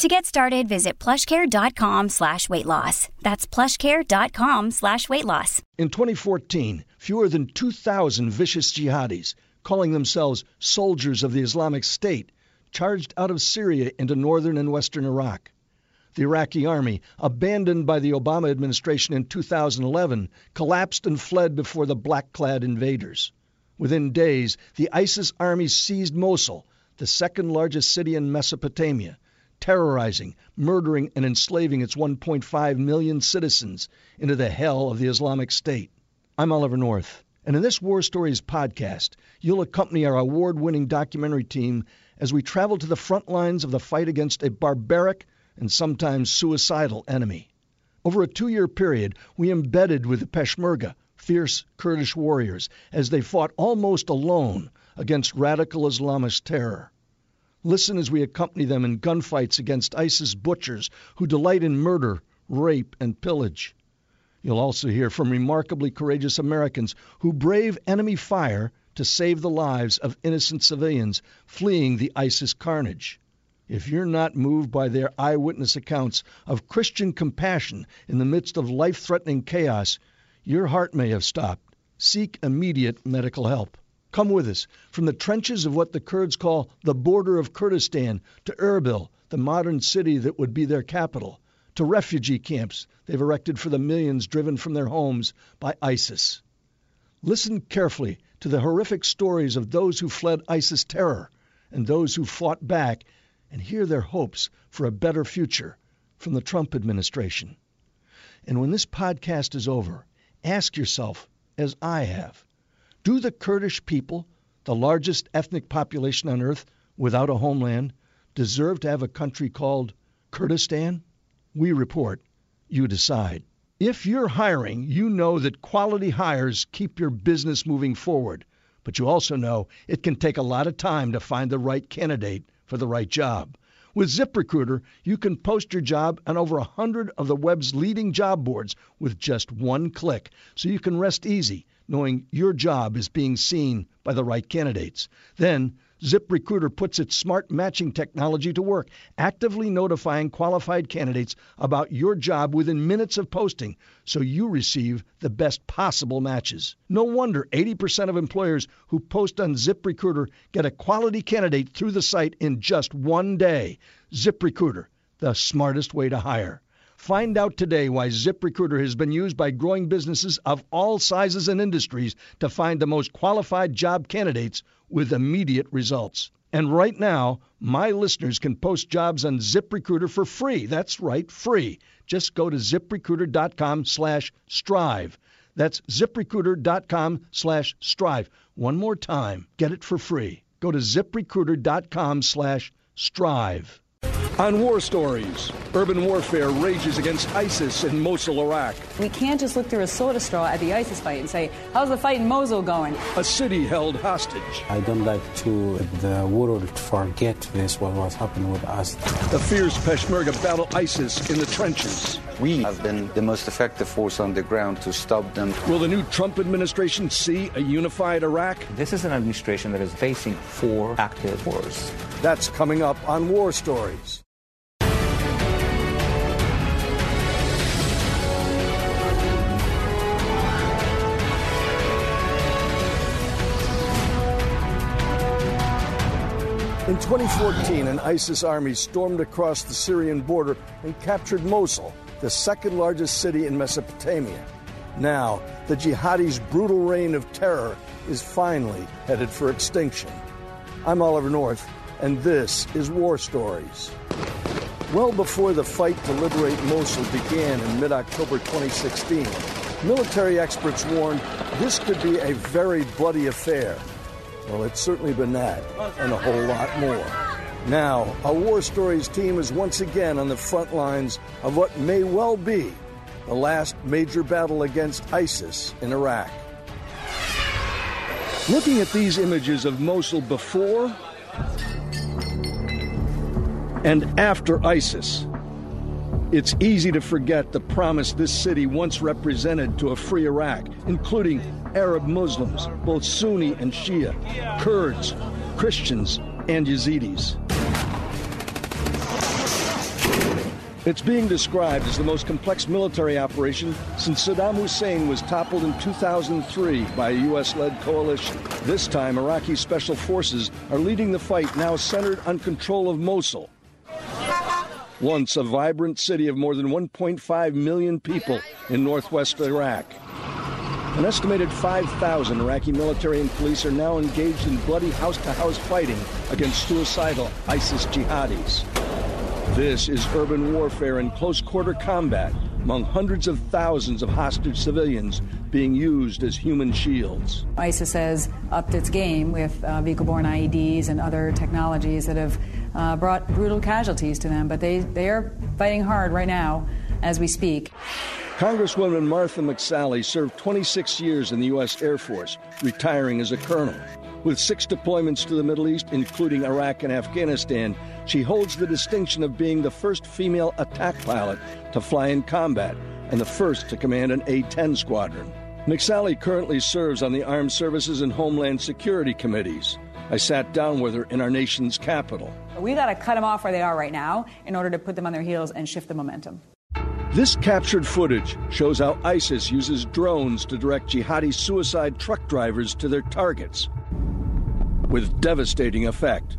To get started, visit plushcare.com slash weight loss. That's plushcare.com slash weight loss. In 2014, fewer than 2,000 vicious jihadis, calling themselves soldiers of the Islamic State, charged out of Syria into northern and western Iraq. The Iraqi army, abandoned by the Obama administration in 2011, collapsed and fled before the black clad invaders. Within days, the ISIS army seized Mosul, the second largest city in Mesopotamia, terrorizing, murdering, and enslaving its 1.5 million citizens into the hell of the Islamic State. I'm Oliver North, and in this War Stories podcast, you'll accompany our award winning documentary team as we travel to the front lines of the fight against a barbaric and sometimes suicidal enemy. Over a two year period, we embedded with the Peshmerga, fierce Kurdish warriors, as they fought almost alone against radical Islamist terror. Listen as we accompany them in gunfights against ISIS butchers who delight in murder, rape, and pillage. You'll also hear from remarkably courageous Americans who brave enemy fire to save the lives of innocent civilians fleeing the ISIS carnage. If you're not moved by their eyewitness accounts of Christian compassion in the midst of life threatening chaos, your heart may have stopped. Seek immediate medical help. Come with us from the trenches of what the Kurds call the border of Kurdistan to Erbil, the modern city that would be their capital, to refugee camps they've erected for the millions driven from their homes by ISIS. Listen carefully to the horrific stories of those who fled ISIS terror and those who fought back and hear their hopes for a better future from the Trump administration. And when this podcast is over, ask yourself, as I have, do the Kurdish people, the largest ethnic population on earth without a homeland, deserve to have a country called Kurdistan? We report, you decide. If you're hiring, you know that quality hires keep your business moving forward, but you also know it can take a lot of time to find the right candidate for the right job. With ZipRecruiter, you can post your job on over a 100 of the web's leading job boards with just one click, so you can rest easy knowing your job is being seen by the right candidates. Then, ZipRecruiter puts its smart matching technology to work, actively notifying qualified candidates about your job within minutes of posting so you receive the best possible matches. No wonder 80% of employers who post on ZipRecruiter get a quality candidate through the site in just one day. ZipRecruiter, the smartest way to hire. Find out today why ZipRecruiter has been used by growing businesses of all sizes and industries to find the most qualified job candidates with immediate results. And right now, my listeners can post jobs on ZipRecruiter for free. That's right, free. Just go to ziprecruiter.com slash strive. That's ziprecruiter.com slash strive. One more time, get it for free. Go to ziprecruiter.com slash strive. On War Stories, urban warfare rages against ISIS in Mosul, Iraq. We can't just look through a soda straw at the ISIS fight and say, how's the fight in Mosul going? A city held hostage. I don't like to the world forget this, what was happening with us. The fierce Peshmerga battle ISIS in the trenches. We have been the most effective force on the ground to stop them. Will the new Trump administration see a unified Iraq? This is an administration that is facing four active wars. That's coming up on War Stories. In 2014, an ISIS army stormed across the Syrian border and captured Mosul, the second largest city in Mesopotamia. Now, the jihadis' brutal reign of terror is finally headed for extinction. I'm Oliver North, and this is War Stories. Well before the fight to liberate Mosul began in mid October 2016, military experts warned this could be a very bloody affair. Well, it's certainly been that, and a whole lot more. Now, our War Stories team is once again on the front lines of what may well be the last major battle against ISIS in Iraq. Looking at these images of Mosul before and after ISIS, it's easy to forget the promise this city once represented to a free Iraq, including Arab Muslims, both Sunni and Shia, Kurds, Christians, and Yazidis. It's being described as the most complex military operation since Saddam Hussein was toppled in 2003 by a U.S. led coalition. This time, Iraqi special forces are leading the fight now centered on control of Mosul. Once a vibrant city of more than 1.5 million people in northwest Iraq. An estimated 5,000 Iraqi military and police are now engaged in bloody house to house fighting against suicidal ISIS jihadis. This is urban warfare and close quarter combat among hundreds of thousands of hostage civilians being used as human shields. ISIS has upped its game with uh, vehicle borne IEDs and other technologies that have uh, brought brutal casualties to them, but they, they are fighting hard right now as we speak. Congresswoman Martha McSally served 26 years in the U.S. Air Force, retiring as a colonel. With six deployments to the Middle East, including Iraq and Afghanistan, she holds the distinction of being the first female attack pilot to fly in combat and the first to command an A 10 squadron. McSally currently serves on the Armed Services and Homeland Security Committees. I sat down with her in our nation's capital. We got to cut them off where they are right now in order to put them on their heels and shift the momentum. This captured footage shows how ISIS uses drones to direct jihadi suicide truck drivers to their targets with devastating effect.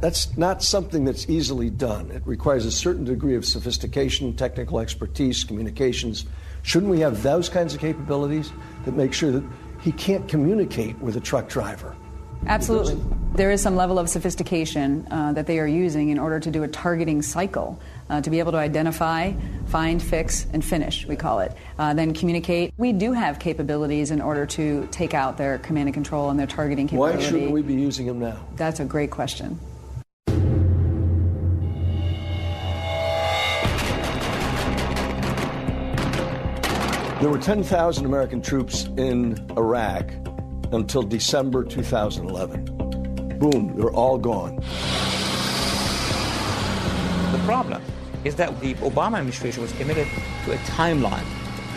That's not something that's easily done. It requires a certain degree of sophistication, technical expertise, communications. Shouldn't we have those kinds of capabilities that make sure that he can't communicate with a truck driver? Absolutely. There is some level of sophistication uh, that they are using in order to do a targeting cycle, uh, to be able to identify, find, fix, and finish, we call it. Uh, then communicate. We do have capabilities in order to take out their command and control and their targeting capability. Why shouldn't we be using them now? That's a great question. There were 10,000 American troops in Iraq until December 2011. Boom, they're all gone. The problem is that the Obama administration was committed to a timeline.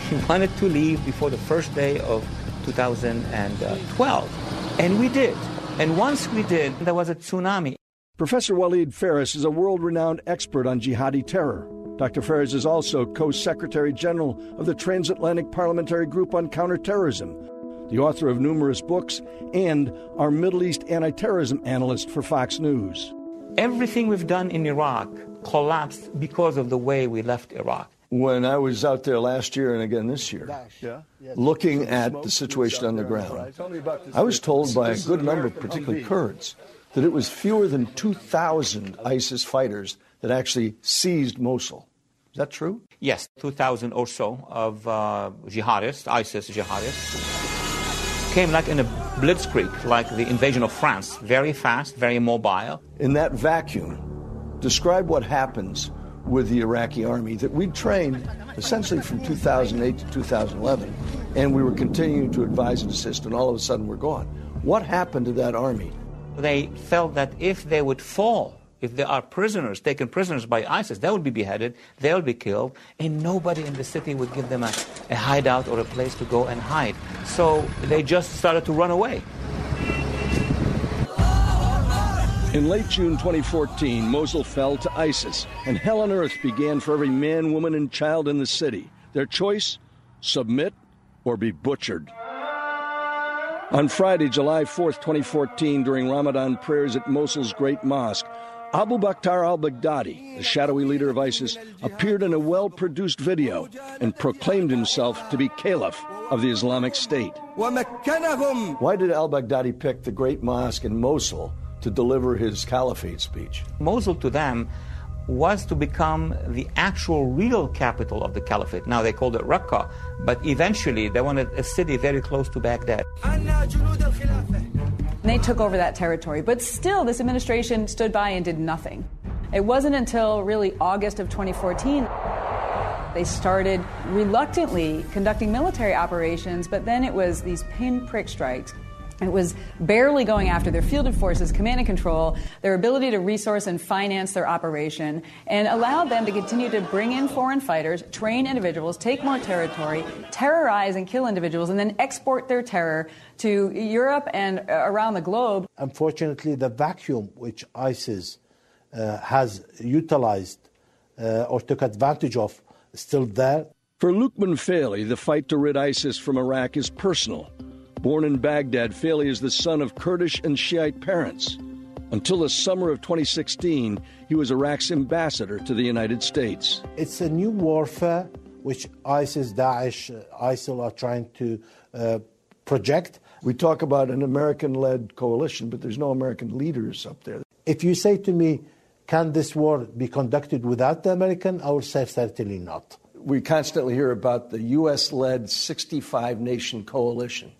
He wanted to leave before the first day of 2012. And we did. And once we did, there was a tsunami. Professor Walid Phares is a world renowned expert on jihadi terror. Dr. Phares is also co secretary general of the Transatlantic Parliamentary Group on Counterterrorism, the author of numerous books, and our Middle East anti terrorism analyst for Fox News. Everything we've done in Iraq collapsed because of the way we left Iraq. When I was out there last year and again this year, looking at the situation on the ground, I was told by a good number, particularly Kurds, that it was fewer than 2,000 ISIS fighters that actually seized Mosul. Is that true? Yes, 2,000 or so of uh, jihadists, ISIS jihadists, came like in a blitzkrieg, like the invasion of France, very fast, very mobile. In that vacuum, describe what happens with the Iraqi army that we trained essentially from 2008 to 2011, and we were continuing to advise and assist, and all of a sudden we're gone. What happened to that army? They felt that if they would fall, if they are prisoners, taken prisoners by ISIS, they would be beheaded, they would be killed, and nobody in the city would give them a, a hideout or a place to go and hide. So they just started to run away. In late June 2014, Mosul fell to ISIS, and hell on earth began for every man, woman, and child in the city. Their choice submit or be butchered. On Friday, July 4th, 2014, during Ramadan prayers at Mosul's Great Mosque, Abu Bakr al Baghdadi, the shadowy leader of ISIS, appeared in a well produced video and proclaimed himself to be Caliph of the Islamic State. Why did al Baghdadi pick the Great Mosque in Mosul to deliver his caliphate speech? Mosul to them was to become the actual real capital of the caliphate. Now they called it Raqqa, but eventually they wanted a city very close to Baghdad. And they took over that territory. But still, this administration stood by and did nothing. It wasn't until really August of 2014 They started reluctantly conducting military operations, but then it was these pinprick strikes it was barely going after their fielded forces, command and control, their ability to resource and finance their operation, and allowed them to continue to bring in foreign fighters, train individuals, take more territory, terrorize and kill individuals, and then export their terror to Europe and around the globe. Unfortunately, the vacuum which ISIS uh, has utilized uh, or took advantage of is still there. For Lukman Faili, the fight to rid ISIS from Iraq is personal. Born in Baghdad, Faili is the son of Kurdish and Shiite parents. Until the summer of 2016, he was Iraq's ambassador to the United States. It's a new warfare which ISIS, Daesh, uh, ISIL are trying to uh, project. We talk about an American led coalition, but there's no American leaders up there. If you say to me, can this war be conducted without the American? I will say certainly not. We constantly hear about the U.S. led 65 nation coalition.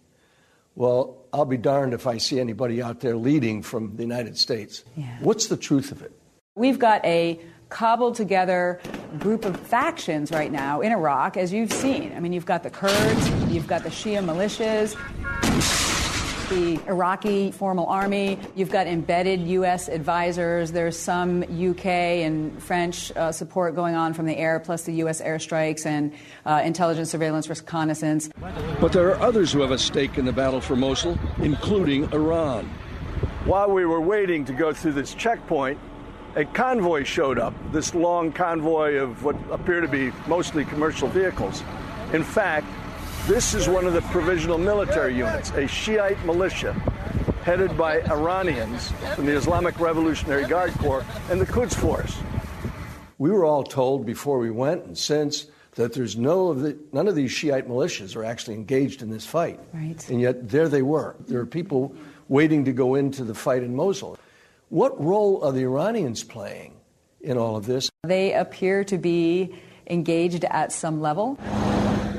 Well, I'll be darned if I see anybody out there leading from the United States. Yeah. What's the truth of it? We've got a cobbled together group of factions right now in Iraq, as you've seen. I mean, you've got the Kurds, you've got the Shia militias the Iraqi formal army. You've got embedded U.S. advisors. There's some U.K. and French uh, support going on from the air, plus the U.S. airstrikes and uh, intelligence, surveillance, reconnaissance. But there are others who have a stake in the battle for Mosul, including Iran. While we were waiting to go through this checkpoint, a convoy showed up, this long convoy of what appear to be mostly commercial vehicles. In fact, this is one of the provisional military units, a Shiite militia headed by Iranians from the Islamic Revolutionary Guard Corps and the Quds Force. We were all told before we went and since that there's no of the, none of these Shiite militias are actually engaged in this fight. Right. And yet there they were. There are people waiting to go into the fight in Mosul. What role are the Iranians playing in all of this? They appear to be engaged at some level.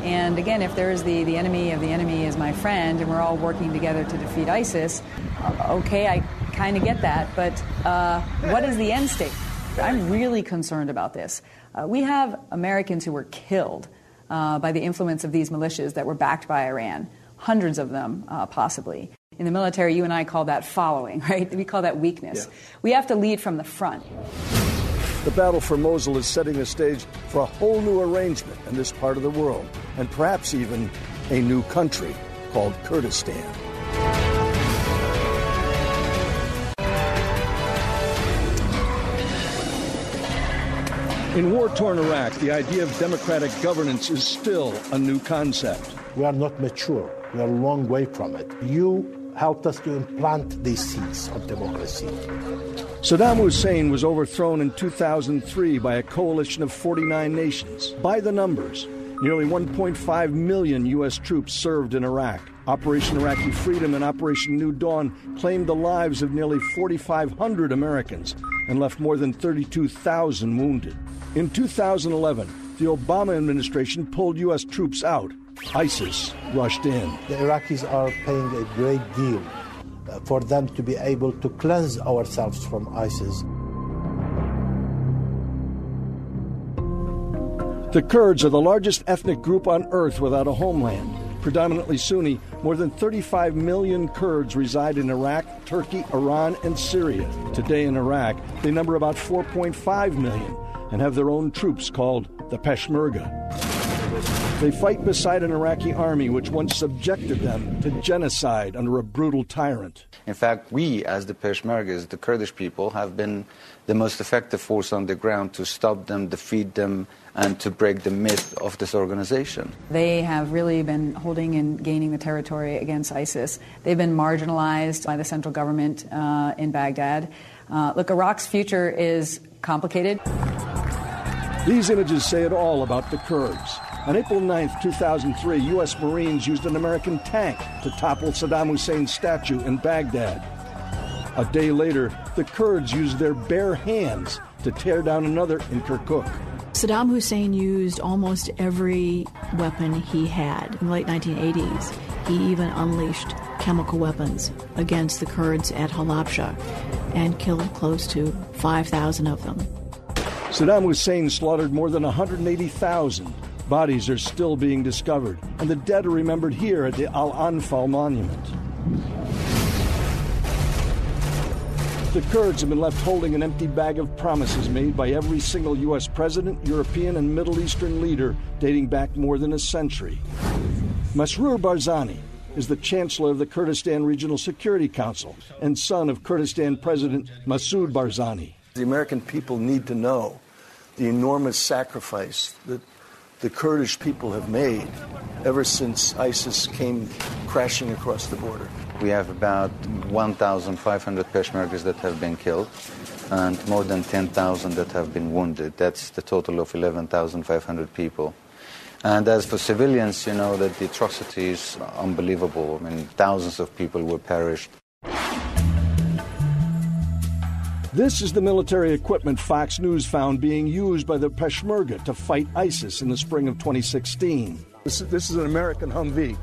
And again, if there's the, the enemy of the enemy is my friend and we're all working together to defeat ISIS, uh, okay, I kind of get that. But uh, what is the end state? I'm really concerned about this. Uh, we have Americans who were killed uh, by the influence of these militias that were backed by Iran, hundreds of them, uh, possibly. In the military, you and I call that following, right? We call that weakness. Yeah. We have to lead from the front. The battle for Mosul is setting the stage for a whole new arrangement in this part of the world, and perhaps even a new country called Kurdistan. In war torn Iraq, the idea of democratic governance is still a new concept. We are not mature. We are a long way from it. You helped us to implant these seeds of democracy. Saddam Hussein was overthrown in 2003 by a coalition of 49 nations. By the numbers, nearly 1.5 million U.S. troops served in Iraq. Operation Iraqi Freedom and Operation New Dawn claimed the lives of nearly 4,500 Americans and left more than 32,000 wounded. In 2011, the Obama administration pulled U.S. troops out. ISIS rushed in. The Iraqis are paying a great deal Uh, for them to be able to cleanse ourselves from ISIS. The Kurds are the largest ethnic group on earth without a homeland. Predominantly Sunni, more than 35 million Kurds reside in Iraq, Turkey, Iran, and Syria. Today in Iraq, they number about 4.5 million and have their own troops called the Peshmerga. They fight beside an Iraqi army which once subjected them to genocide under a brutal tyrant. In fact, we, as the Peshmergas, the Kurdish people, have been the most effective force on the ground to stop them, defeat them, and to break the myth of this organization. They have really been holding and gaining the territory against ISIS. They've been marginalized by the central government uh, in Baghdad. Uh, look, Iraq's future is complicated. These images say it all about the Kurds. On April 9, 2003, U.S. Marines used an American tank to topple Saddam Hussein's statue in Baghdad. A day later, the Kurds used their bare hands to tear down another in Kirkuk. Saddam Hussein used almost every weapon he had. In the late 1980s, he even unleashed chemical weapons against the Kurds at Halabja and killed close to 5,000 of them. Saddam Hussein slaughtered more than 180,000. Bodies are still being discovered, and the dead are remembered here at the Al Anfal Monument. The Kurds have been left holding an empty bag of promises made by every single U.S. president, European, and Middle Eastern leader dating back more than a century. Masroor Barzani is the chancellor of the Kurdistan Regional Security Council and son of Kurdistan President Masoud Barzani. The American people need to know the enormous sacrifice that the Kurdish people have made ever since ISIS came crashing across the border. We have about 1,500 Peshmergas that have been killed and more than 10,000 that have been wounded. That's the total of 11,500 people. And as for civilians, you know that the atrocity is unbelievable. I mean, thousands of people were perished. This is the military equipment Fox News found being used by the Peshmerga to fight ISIS in the spring of 2016. This is, this is an American Humvee.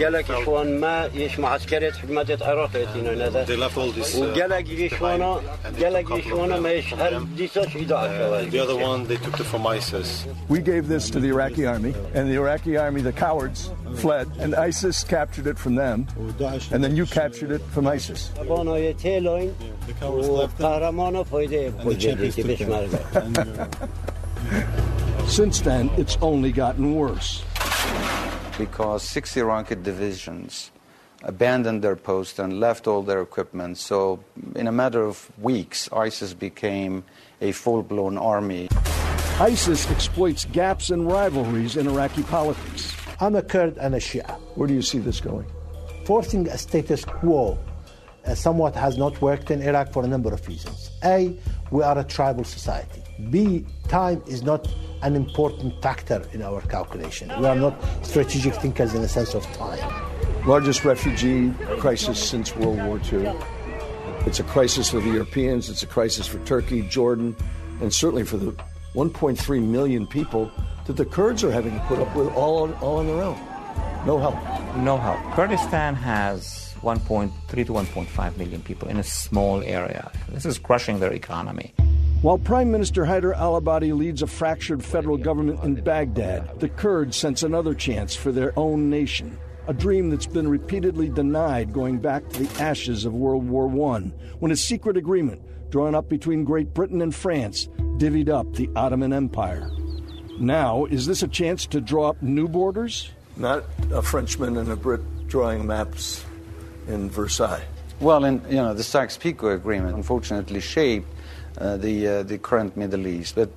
قالك اخوان ما يش معسكرة حكومة العراق هنا They left all this. وقالك يشوانا قالك يشوانا ما يش هر ديساش إداعة The other one, they took it from ISIS. We gave this to the Iraqi army, and the Iraqi army, the cowards, fled, and ISIS captured it from them, and then you captured it from ISIS. بانا يتيلين وقهرمانا فايدة بوجودي بشمرقة Since then, it's only gotten worse. because six Iraqi divisions abandoned their post and left all their equipment. So, in a matter of weeks, ISIS became a full blown army. ISIS exploits gaps and rivalries in Iraqi politics. I'm a Kurd and a Shia. Where do you see this going? Forcing a status quo uh, somewhat has not worked in Iraq for a number of reasons. A, we are a tribal society. B, time is not an important factor in our calculation. We are not strategic thinkers in the sense of time. Largest refugee crisis since World War II. It's a crisis for the Europeans, it's a crisis for Turkey, Jordan, and certainly for the 1.3 million people that the Kurds are having to put up with all on, all on their own. No help. No help. Kurdistan has 1.3 to 1.5 million people in a small area. This is crushing their economy. While Prime Minister Haider al Abadi leads a fractured federal government in Baghdad, the Kurds sense another chance for their own nation. A dream that's been repeatedly denied going back to the ashes of World War I, when a secret agreement drawn up between Great Britain and France divvied up the Ottoman Empire. Now, is this a chance to draw up new borders? Not a Frenchman and a Brit drawing maps in Versailles. Well, in, you know, the Sykes-Picot Agreement unfortunately shaped the, uh, the current Middle East. But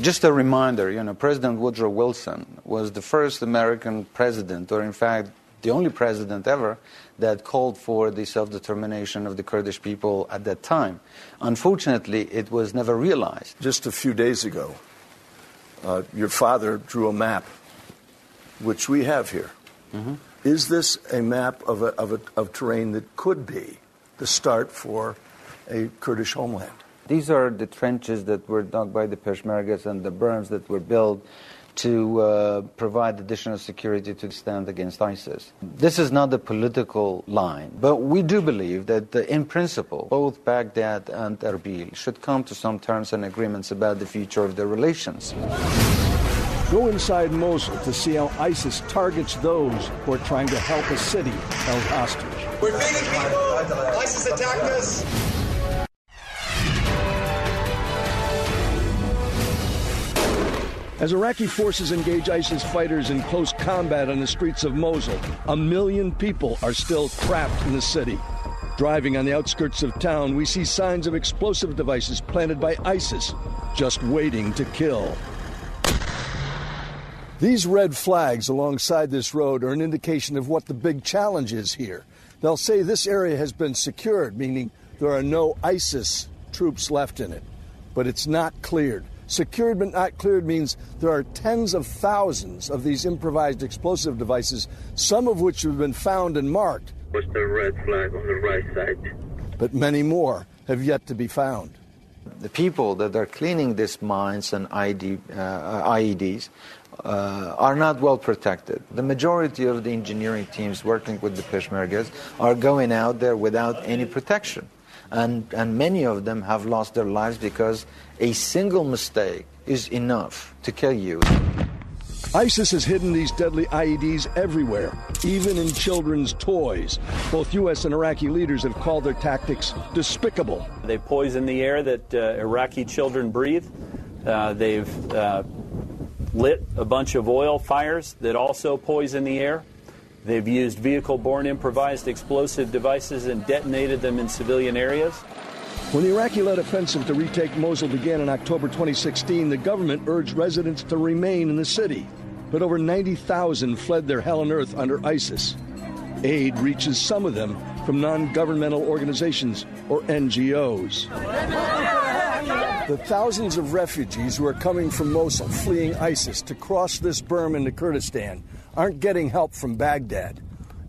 just a reminder, you know, President Woodrow Wilson was the first American president, or in fact, the only president ever that called for the self-determination of the Kurdish people at that time. Unfortunately, it was never realized. Just a few days ago, uh, your father drew a map, which we have here. Mm-hmm. Is this a map of, a, of, a, of terrain that could be the start for a Kurdish homeland? These are the trenches that were dug by the Peshmergas and the berms that were built to uh, provide additional security to stand against ISIS. This is not a political line, but we do believe that, uh, in principle, both Baghdad and Erbil should come to some terms and agreements about the future of their relations. Go inside Mosul to see how ISIS targets those who are trying to help a city held hostage. We're feeding people. ISIS attacked us. As Iraqi forces engage ISIS fighters in close combat on the streets of Mosul, a million people are still trapped in the city. Driving on the outskirts of town, we see signs of explosive devices planted by ISIS, just waiting to kill. These red flags alongside this road are an indication of what the big challenge is here. They'll say this area has been secured, meaning there are no ISIS troops left in it. But it's not cleared. Secured but not cleared means there are tens of thousands of these improvised explosive devices, some of which have been found and marked. What's the red flag on the right side? But many more have yet to be found. The people that are cleaning these mines and ID, uh, IEDs uh, are not well protected. The majority of the engineering teams working with the Peshmergas are going out there without any protection. And, and many of them have lost their lives because a single mistake is enough to kill you. ISIS has hidden these deadly IEDs everywhere, even in children's toys. Both U.S. and Iraqi leaders have called their tactics despicable. They poison the air that uh, Iraqi children breathe. Uh, they've uh, lit a bunch of oil fires that also poison the air. They've used vehicle borne improvised explosive devices and detonated them in civilian areas. When the Iraqi led offensive to retake Mosul began in October 2016, the government urged residents to remain in the city but over 90,000 fled their hell on earth under ISIS. Aid reaches some of them from non governmental organizations or NGOs. The thousands of refugees who are coming from Mosul fleeing ISIS to cross this berm into Kurdistan aren't getting help from Baghdad.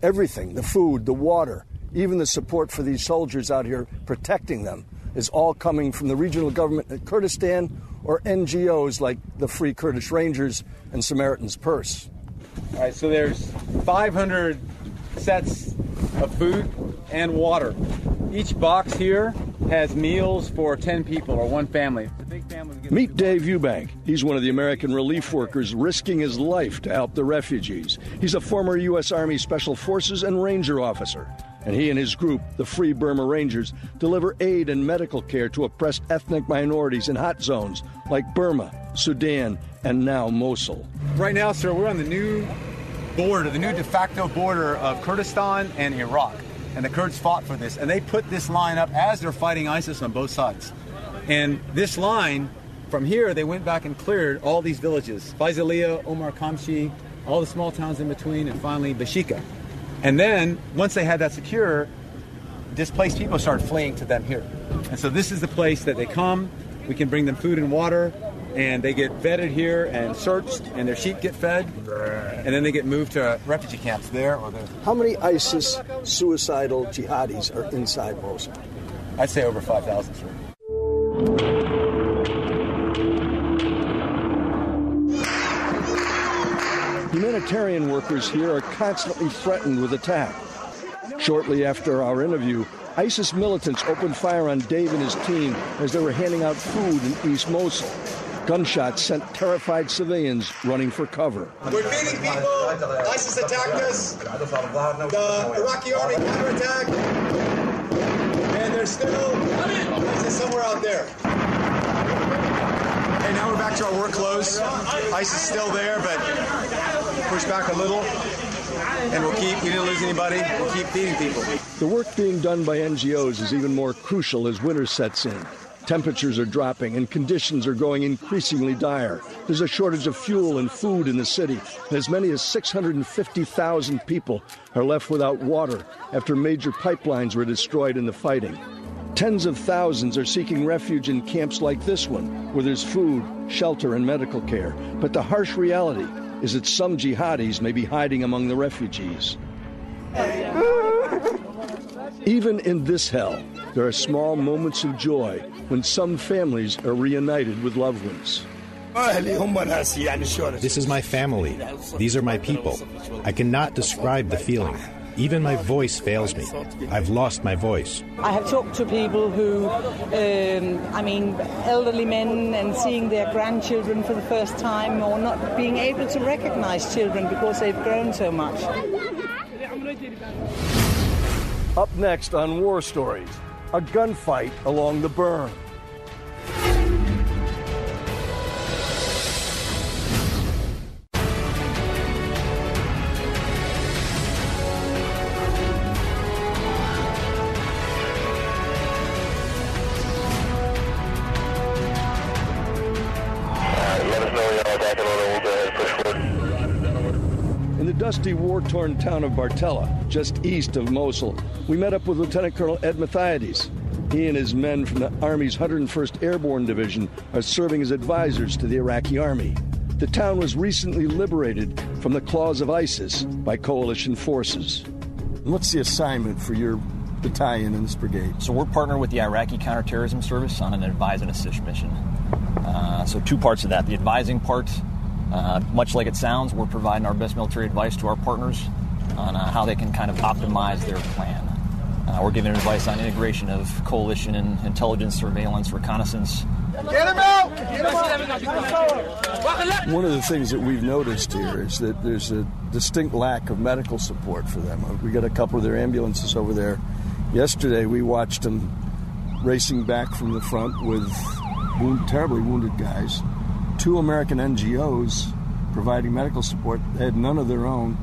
Everything the food, the water, even the support for these soldiers out here protecting them is all coming from the regional government in Kurdistan or NGOs like the Free Kurdish Rangers and Samaritan's Purse. All right, so there's 500 sets of food and water. Each box here has meals for 10 people or one family. Meet Dave Eubank. He's one of the American relief workers risking his life to help the refugees. He's a former U.S. Army Special Forces and Ranger officer and he and his group, the Free Burma Rangers, deliver aid and medical care to oppressed ethnic minorities in hot zones like Burma, Sudan, and now Mosul. Right now, sir, we're on the new border, the new de facto border of Kurdistan and Iraq. And the Kurds fought for this, and they put this line up as they're fighting ISIS on both sides. And this line, from here, they went back and cleared all these villages Faisalia, Omar Kamshi, all the small towns in between, and finally Bashika. And then once they had that secure, displaced people started fleeing to them here. And so this is the place that they come. We can bring them food and water, and they get vetted here and searched, and their sheep get fed, and then they get moved to refugee camps there or there. How many ISIS suicidal jihadis are inside Mosul? I'd say over 5,000, sir. Humanitarian workers here are constantly threatened with attack. Shortly after our interview, ISIS militants opened fire on Dave and his team as they were handing out food in East Mosul. Gunshots sent terrified civilians running for cover. We're feeding people. ISIS attacked us. The Iraqi army counterattacked. And they're still ISIS somewhere out there. Hey, now we're back to our work clothes. ISIS is still there, but push back a little, and we'll keep, we didn't lose anybody, we'll keep feeding people. The work being done by NGOs is even more crucial as winter sets in. Temperatures are dropping and conditions are going increasingly dire. There's a shortage of fuel and food in the city, and as many as 650,000 people are left without water after major pipelines were destroyed in the fighting. Tens of thousands are seeking refuge in camps like this one, where there's food, shelter, and medical care. But the harsh reality is that some jihadis may be hiding among the refugees. Even in this hell, there are small moments of joy when some families are reunited with loved ones. This is my family. These are my people. I cannot describe the feeling. Even my voice fails me. I've lost my voice. I have talked to people who, um, I mean, elderly men and seeing their grandchildren for the first time or not being able to recognize children because they've grown so much. Up next on War Stories, a gunfight along the berm. Dusty, war torn town of Bartella, just east of Mosul, we met up with Lieutenant Colonel Ed Mathiades. He and his men from the Army's 101st Airborne Division are serving as advisors to the Iraqi Army. The town was recently liberated from the claws of ISIS by coalition forces. What's the assignment for your battalion in this brigade? So we're partnered with the Iraqi Counterterrorism Service on an advise and assist mission. Uh, so two parts of that: the advising part uh, much like it sounds, we're providing our best military advice to our partners on uh, how they can kind of optimize their plan. Uh, Uh, we're giving advice on integration of coalition and intelligence, surveillance, reconnaissance. Get him out! Get him out! One of the things that we've noticed here is that there's a distinct lack of medical support for them. We got a couple of their ambulances over there. Yesterday, we watched them racing back from the front with wound, terribly wounded guys. Two American NGOs providing medical support they had none of their own.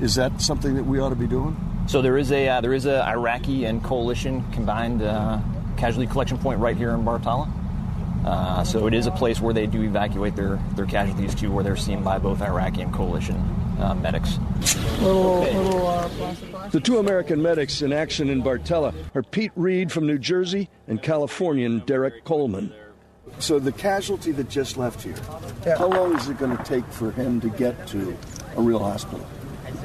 Is that something that we ought to be doing? So there is a uh, there is a Iraqi and coalition combined uh, casualty collection point right here in Bartella. Uh, so it is a place where they do evacuate their, their casualties to, where they're seen by both Iraqi and coalition uh, medics. The two American medics in action in Bartella are Pete Reed from New Jersey and Californian Derek Coleman. So the casualty that just left here, how long is it going to take for him to get to a real hospital?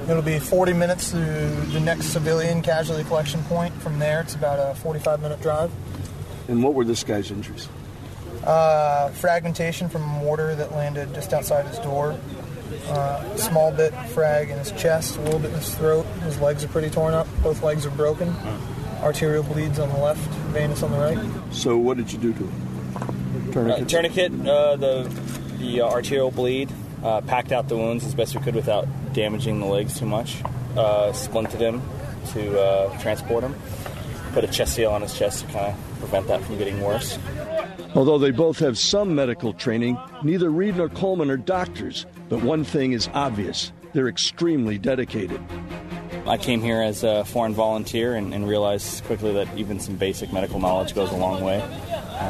It'll be 40 minutes to the next civilian casualty collection point. From there, it's about a 45 minute drive. And what were this guy's injuries? Uh, fragmentation from a mortar that landed just outside his door. Uh, small bit frag in his chest, a little bit in his throat. His legs are pretty torn up. Both legs are broken. Arterial bleeds on the left, venous on the right. So what did you do to him? Uh, tourniquet uh, the the uh, arterial bleed, uh, packed out the wounds as best we could without damaging the legs too much. Uh, splinted him to uh, transport him. Put a chest seal on his chest to kind of prevent that from getting worse. Although they both have some medical training, neither Reed nor Coleman are doctors. But one thing is obvious they're extremely dedicated. I came here as a foreign volunteer and, and realized quickly that even some basic medical knowledge goes a long way.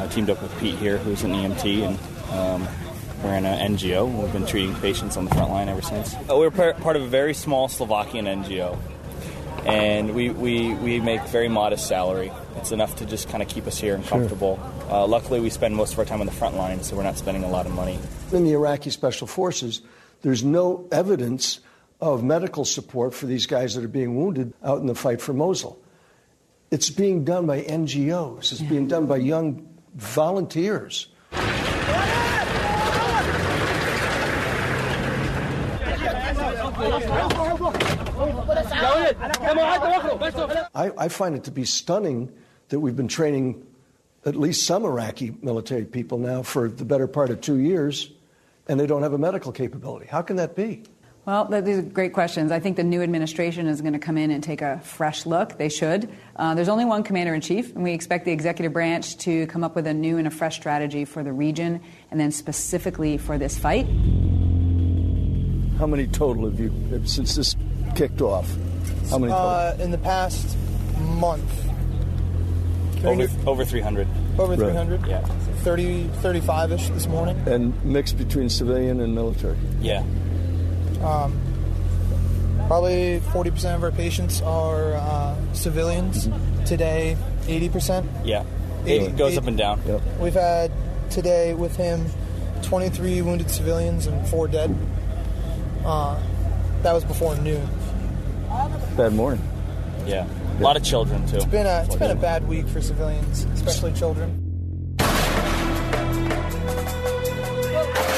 I teamed up with Pete here, who's an EMT, and um, we're in an NGO. We've been treating patients on the front line ever since. Uh, we're par- part of a very small Slovakian NGO, and we, we, we make very modest salary. It's enough to just kind of keep us here and Sure. comfortable. Uh, luckily, we spend most of our time on the front line, so we're not spending a lot of money. In the Iraqi Special Forces, there's no evidence of medical support for these guys that are being wounded out in the fight for Mosul. It's being done by NGOs, it's being done by young volunteers. I, I find it to be stunning that we've been training at least some Iraqi military people now for the better part of two years, and they don't have a medical capability. How can that be? Well, these are great questions. I think the new administration is going to come in and take a fresh look. They should. Uh, there's only one commander in chief, and we expect the executive branch to come up with a new and a fresh strategy for the region, and then specifically for this fight. How many total have you, since this kicked off? How many total? Uh, in the past month, Over, over 300. over Right. 300. Yeah. 30, 35-ish this morning. and mixed between civilian and military? Yeah. Um, probably 40% of our patients are uh, civilians. Today, 80%. Yeah. Eighty- It goes eight- up and down. We've had today with him 23 wounded civilians and four dead. Uh, that was before noon. Bad morning. Yeah. A lot of children, too. It's been a it's been a bad week for civilians, especially children.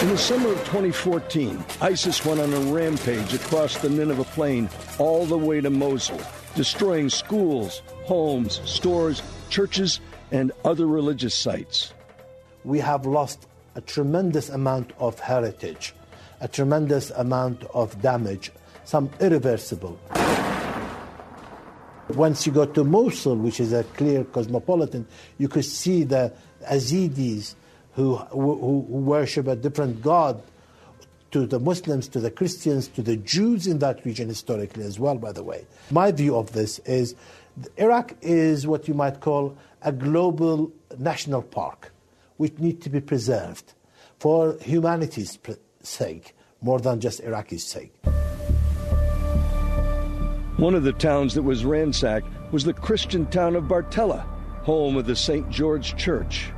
In the summer of 2014, ISIS went on a rampage across the Nineveh plain all the way to Mosul, destroying schools, homes, stores, churches, and other religious sites. we have lost a tremendous amount of heritage, a tremendous amount of damage, some irreversible. Once you go to Mosul, which is a clear cosmopolitan, you could see the Yazidis who, who, worship a different god to the Muslims, to the Christians, to the Jews in that region historically as well, by the way. My view of this is Iraq is what you might call a global national park, which needs to be preserved for humanity's sake, more than just Iraqi's sake. One of the towns that was ransacked was the Christian town of Bartella, home of the St. George Church.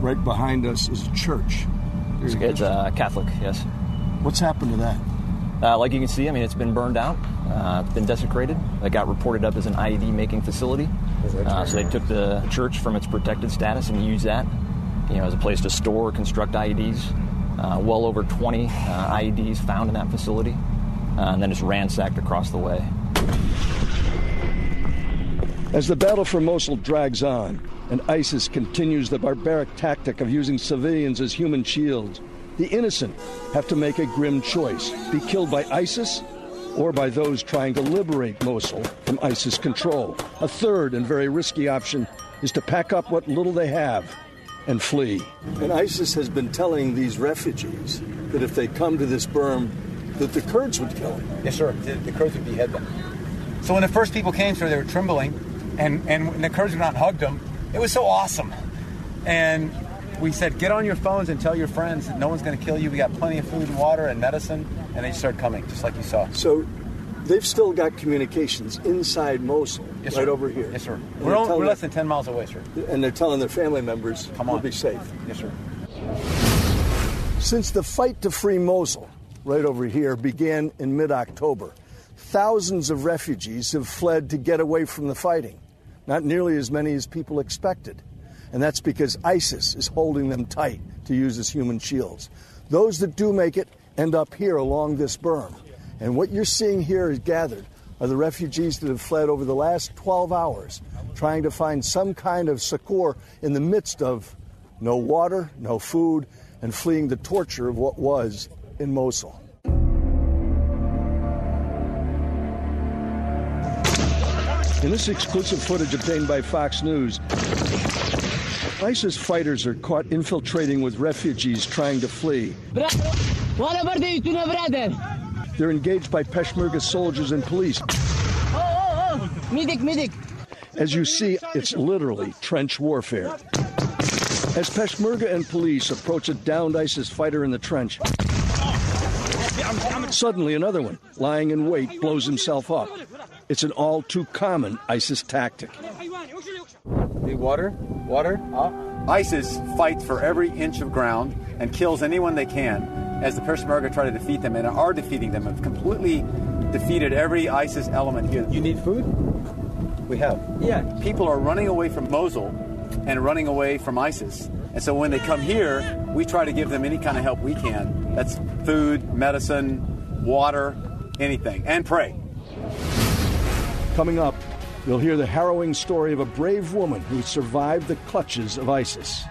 Right behind us is a church. It's, it's uh, Catholic, yes. What's happened to that? Uh, like you can see, I mean, it's been burned out. Uh, it's been desecrated. It got reported up as an IED making facility. Uh, so they took the church from its protected status and used that, you know, as a place to store, construct IEDs. Uh, well over 20 uh, IEDs found in that facility, uh, and then it's ransacked across the way. As the battle for Mosul drags on and ISIS continues the barbaric tactic of using civilians as human shields, the innocent have to make a grim choice be killed by ISIS or by those trying to liberate Mosul from ISIS control. A third and very risky option is to pack up what little they have and flee. And ISIS has been telling these refugees that if they come to this berm, that the Kurds would kill them. Yes, sir. The, the Kurds would behead them. So when the first people came through, they were trembling, and, and when the Kurds went out and hugged them, it was so awesome. And we said, get on your phones and tell your friends that no one's going to kill you. We got plenty of food and water and medicine. And they started coming, just like you saw. So they've still got communications inside Mosul, Yes, right over here. Yes, sir. And We're, we're less than 10 miles away, sir. And they're telling their family members, Come we'll on. be safe. Yes, sir. Since the fight to free Mosul, right over here, began in mid October, thousands of refugees have fled to get away from the fighting. Not nearly as many as people expected. And that's because ISIS is holding them tight to use as human shields. Those that do make it end up here along this berm. And what you're seeing here is gathered are the refugees that have fled over the last 12 hours, trying to find some kind of succor in the midst of no water, no food, and fleeing the torture of what was in Mosul. In this exclusive footage obtained by Fox News, ISIS fighters are caught infiltrating with refugees trying to flee. They're engaged by Peshmerga soldiers and police. As you see, it's literally trench warfare. As Peshmerga and police approach a downed ISIS fighter in the trench, suddenly another one, lying in wait, blows himself up. It's an all too common ISIS tactic. Need water? Water? ISIS fights for every inch of ground and kills anyone they can as the Peshmerga try to defeat them and are defeating them. Have completely defeated every ISIS element here. You need food? We have. Yeah. People are running away from Mosul and running away from ISIS. And so when they come here, we try to give them any kind of help we can. That's food, medicine, water, anything, and pray. Coming up, you'll hear the harrowing story of a brave woman who survived the clutches of ISIS.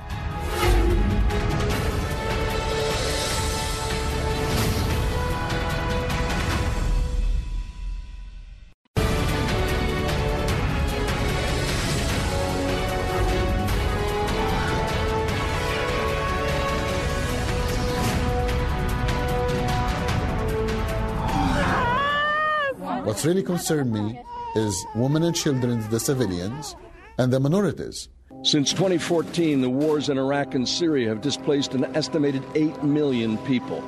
What's really concerned me is women and children, the civilians, and the minorities. Since 2014, the wars in Iraq and Syria have displaced an estimated 8 million people.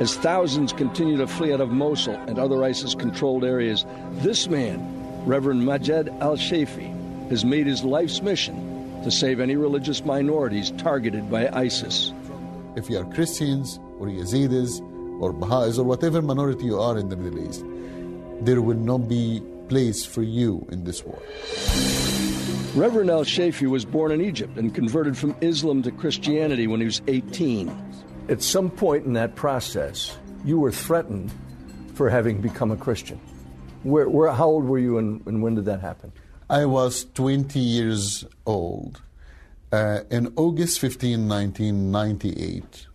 As thousands continue to flee out of Mosul and other ISIS controlled areas, this man, Reverend Majed El Shafie, has made his life's mission to save any religious minorities targeted by ISIS. If you are Christians or Yazidis or Baha'is or whatever minority you are in the Middle East, there will not be place for you in this war. Reverend El Shafie was born in Egypt and converted from Islam to Christianity when he was 18. At some point in that process, you were threatened for having become a Christian. Where, where, how old were you and, and when did that happen? I was 20 years old. Uh, in August 15, 1998,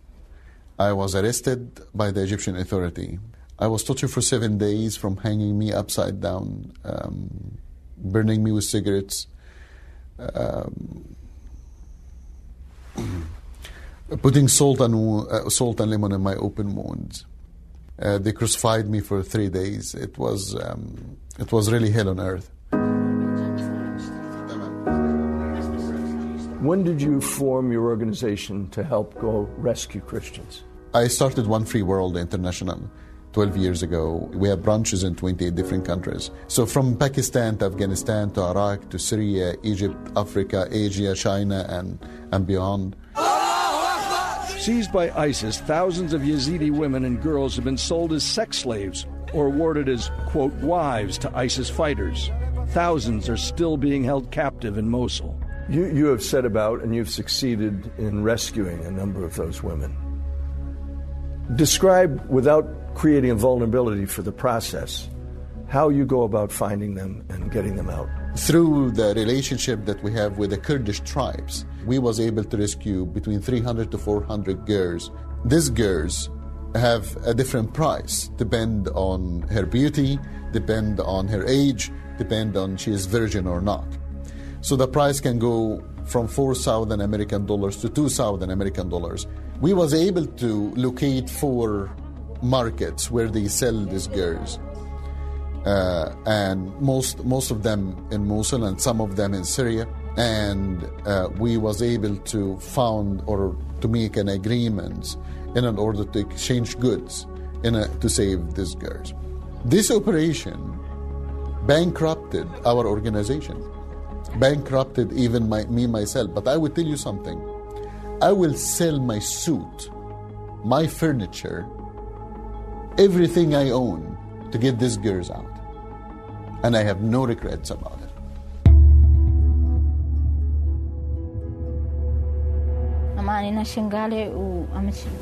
I was arrested by the Egyptian authority. I was tortured for seven days from hanging me upside down, um, burning me with cigarettes, um, putting salt and, uh, salt and lemon in my open wounds. Uh, they crucified me for three days. It was, um, it was really hell on earth. When did you form your organization to help go rescue Christians? I started One Free World International 12 years ago. We have branches in 28 different countries. So from Pakistan to Afghanistan to Iraq to Syria, Egypt, Africa, Asia, China, and, and beyond. Seized by ISIS, thousands of Yazidi women and girls have been sold as sex slaves or awarded as, quote, wives to ISIS fighters. Thousands are still being held captive in Mosul. You, you have set about and you've succeeded in rescuing a number of those women. Describe, without creating a vulnerability for the process, how you go about finding them and getting them out. Through the relationship that we have with the Kurdish tribes, we was able to rescue between 300 to 400 girls. These girls have a different price, depend on her beauty, depend on her age, depend on she is virgin or not. So the price can go from 4,000 American dollars to 2,000 American dollars. We was able to locate four markets where they sell these girls. Uh, and most most of them in Mosul and some of them in Syria. And uh, we was able to found or to make an agreement in an order to exchange goods in a, to save these girls. This operation bankrupted our organization, bankrupted even my, me myself. But I will tell you something. I will sell my suit, my furniture, everything I own to get these girls out. And I have no regrets about it.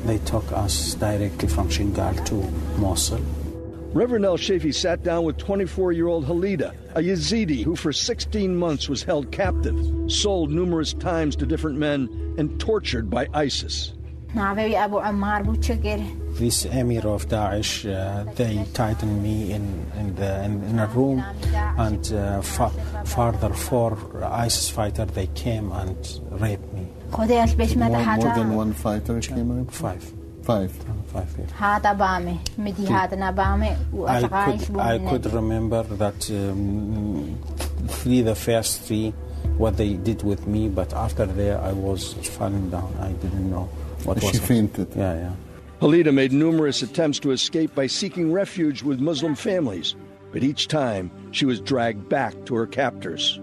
They took us directly from Shingal to Mosul. Reverend El Shafie sat down with 24 year old Halida, a Yazidi who for 16 months was held captive, sold numerous times to different men, and tortured by ISIS. This emir of Daesh, uh, they tightened me in, in, the, in, in a room, and uh, fa- further four ISIS fighters, they came and raped me. More, more than one fighter came in? Five. Five. Five, yeah. I could, I could remember that um, three, the first three, what they did with me, but after there I was falling down. I didn't know what She fainted. Yeah, yeah. Halida made numerous attempts to escape by seeking refuge with Muslim families, but each time she was dragged back to her captors.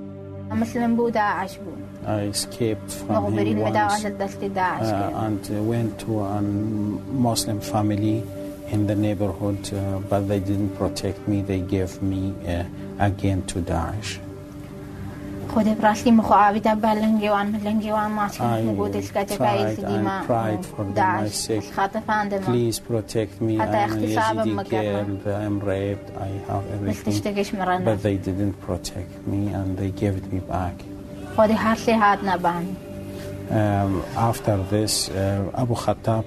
I escaped from him once uh, and went to a Muslim family in the neighborhood, uh, but they didn't protect me. They gave me uh, again to Daesh. خودت راستی می‌خوای آبیت بلنگی وان بلنگی وان ماش کنی مگود از کجا باید دیما داش خدا فاند ما خدا اختراع می‌کنه میخوایش تگش مرانه but they didn't protect me and they gave it me back. خودی هر سه هات نبان after this uh, ابو خطاب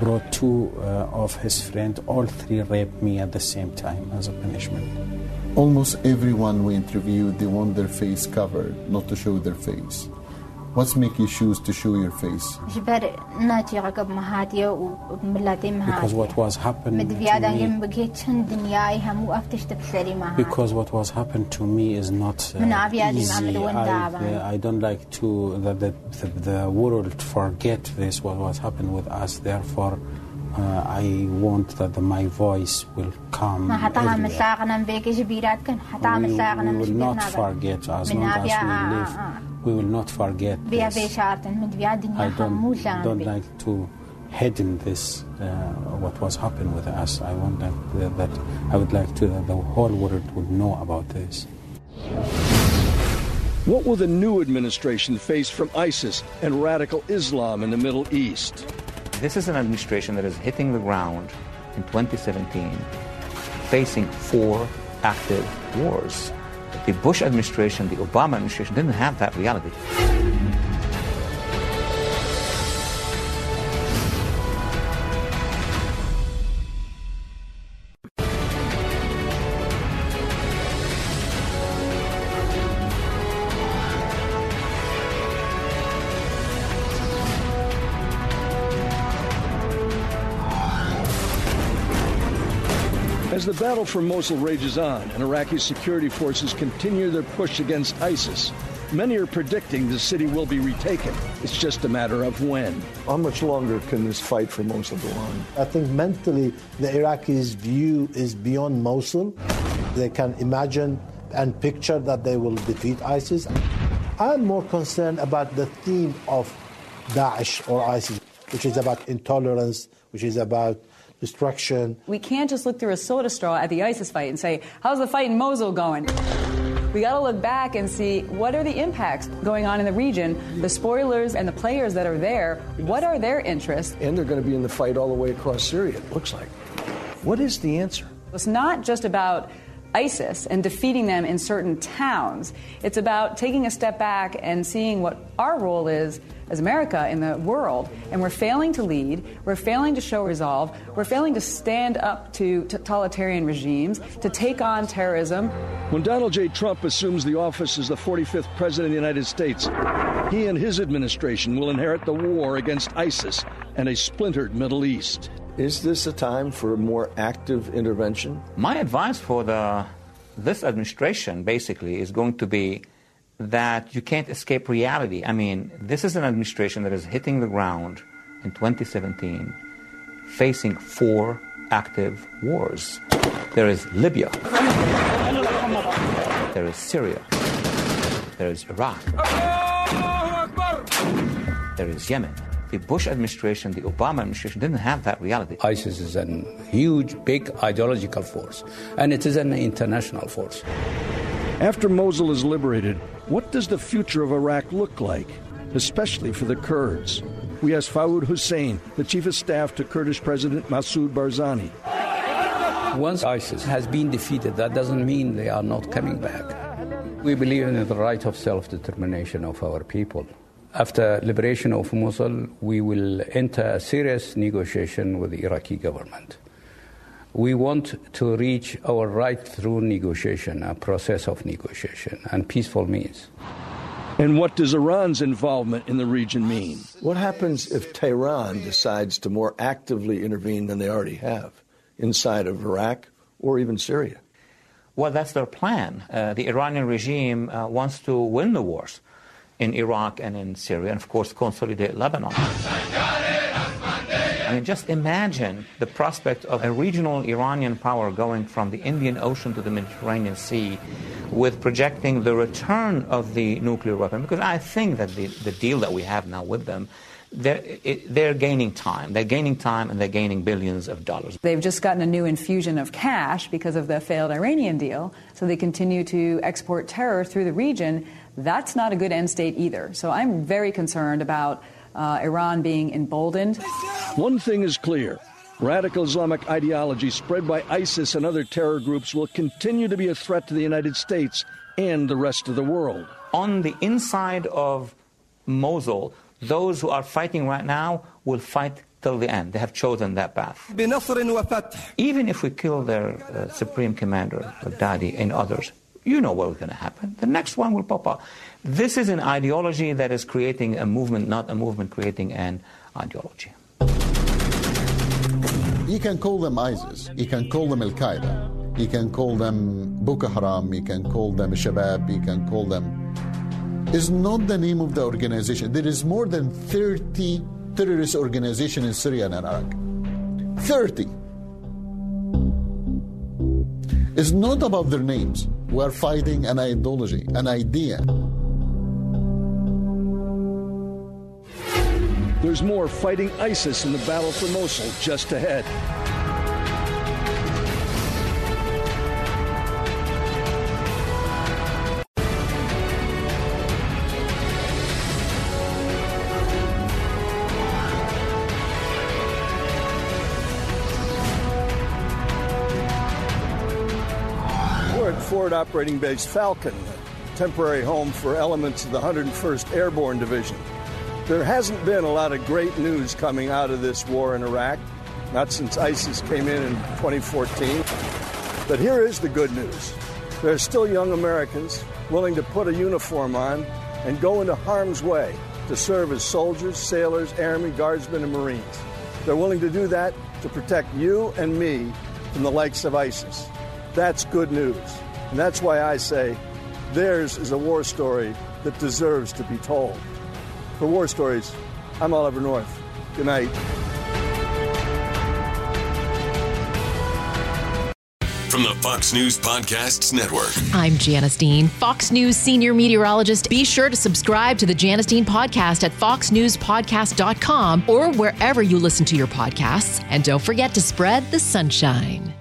brought two uh, of his friends all three raped me at the same time as a punishment. Almost everyone we interviewed, they want their face covered, not to show their face. What's make you choose to show your face? Because what was happening to me, because what was happened to me is not uh, easy. I, uh, I don't like to that the, the, the world forget this what was happened with us. Therefore, uh, I want that the, my voice will come. everywhere. We, we will not forget as long as we live. We will not forget this. I don't, don't like to hidden this, uh, what was happening with us. I want that, that I would like to that the whole world would know about this. What will the new administration face from ISIS and radical Islam in the Middle East? This is an administration that is hitting the ground in 2017, facing four active wars. The Bush administration, the Obama administration didn't have that reality. As the battle for Mosul rages on and Iraqi security forces continue their push against ISIS, many are predicting the city will be retaken. It's just a matter of when. How much longer can this fight for Mosul go on? I think mentally the Iraqis' view is beyond Mosul. They can imagine and picture that they will defeat ISIS. I'm more concerned about the theme of Daesh or ISIS, which is about intolerance, which is about destruction. We can't just look through a soda straw at the ISIS fight and say, how's the fight in Mosul going? We got to look back and see what are the impacts going on in the region, the spoilers and the players that are there, what are their interests? And they're going to be in the fight all the way across Syria, it looks like. What is the answer? It's not just about ISIS and defeating them in certain towns. It's about taking a step back and seeing what our role is as America in the world. And we're failing to lead, we're failing to show resolve, we're failing to stand up to totalitarian regimes, to take on terrorism. When Donald J. Trump assumes the office as the 45th President of the United States, he and his administration will inherit the war against ISIS and a splintered Middle East. Is this a time for more active intervention? My advice for the this administration basically is going to be that you can't escape reality. I mean, this is an administration that is hitting the ground in 2017 facing four active wars. There is Libya. There is Syria. There is Iraq. There is Yemen the Bush administration, the Obama administration didn't have that reality. ISIS is a huge, big ideological force, and it is an international force. After Mosul is liberated, what does the future of Iraq look like, especially for the Kurds? We asked Fawad Hussein, the chief of staff to Kurdish President Masoud Barzani. Once ISIS has been defeated, that doesn't mean they are not coming back. We believe in the right of self determination of our people. After liberation of Mosul, we will enter a serious negotiation with the Iraqi government. We want to reach our right through negotiation, a process of negotiation, and peaceful means. And what does Iran's involvement in the region mean? What happens if Tehran decides to more actively intervene than they already have inside of Iraq or even Syria? Well, that's their plan. Uh, the Iranian regime uh, wants to win the wars in Iraq and in Syria, and of course, consolidate Lebanon. I mean, just imagine the prospect of a regional Iranian power going from the Indian Ocean to the Mediterranean Sea with projecting the return of the nuclear weapon. Because I think that the, the deal that we have now with them they're, it, they're, gaining time. They're gaining time and they're gaining billions of dollars. They've just gotten a new infusion of cash because of the failed Iranian deal, so they continue to export terror through the region. That's not a good end state either. So I'm very concerned about uh, Iran being emboldened. One thing is clear. Radical Islamic ideology spread by ISIS and other terror groups will continue to be a threat to the United States and the rest of the world. On the inside of Mosul, those who are fighting right now will fight till the end. They have chosen that path. Even if we kill their uh, supreme commander, Baghdadi, and others, you know what's going to happen. The next one will pop up. This is an ideology that is creating a movement, not a movement creating an ideology. You can call them ISIS, you can call them Al Qaeda, you can call them Boko Haram, you can call them Shabab, you can call them. Is not the name of the organization. There is more than 30 terrorist organizations in Syria and Iraq. 30. It's not about their names. We're fighting an ideology, an idea. There's more fighting ISIS in the battle for Mosul just ahead. Operating Base Falcon, a temporary home for elements of the 101st Airborne Division. There hasn't been a lot of great news coming out of this war in Iraq, not since ISIS came in in 2014. But here is the good news there are still young Americans willing to put a uniform on and go into harm's way to serve as soldiers, sailors, airmen, guardsmen, and Marines. They're willing to do that to protect you and me from the likes of ISIS. That's good news. And that's why I say theirs is a war story that deserves to be told. For War Stories, I'm Oliver North. Good night. From the Fox News Podcasts Network. I'm Janice Dean, Fox News senior meteorologist. Be sure to subscribe to the Janice Dean podcast at foxnewspodcast.com or wherever you listen to your podcasts. And don't forget to spread the sunshine.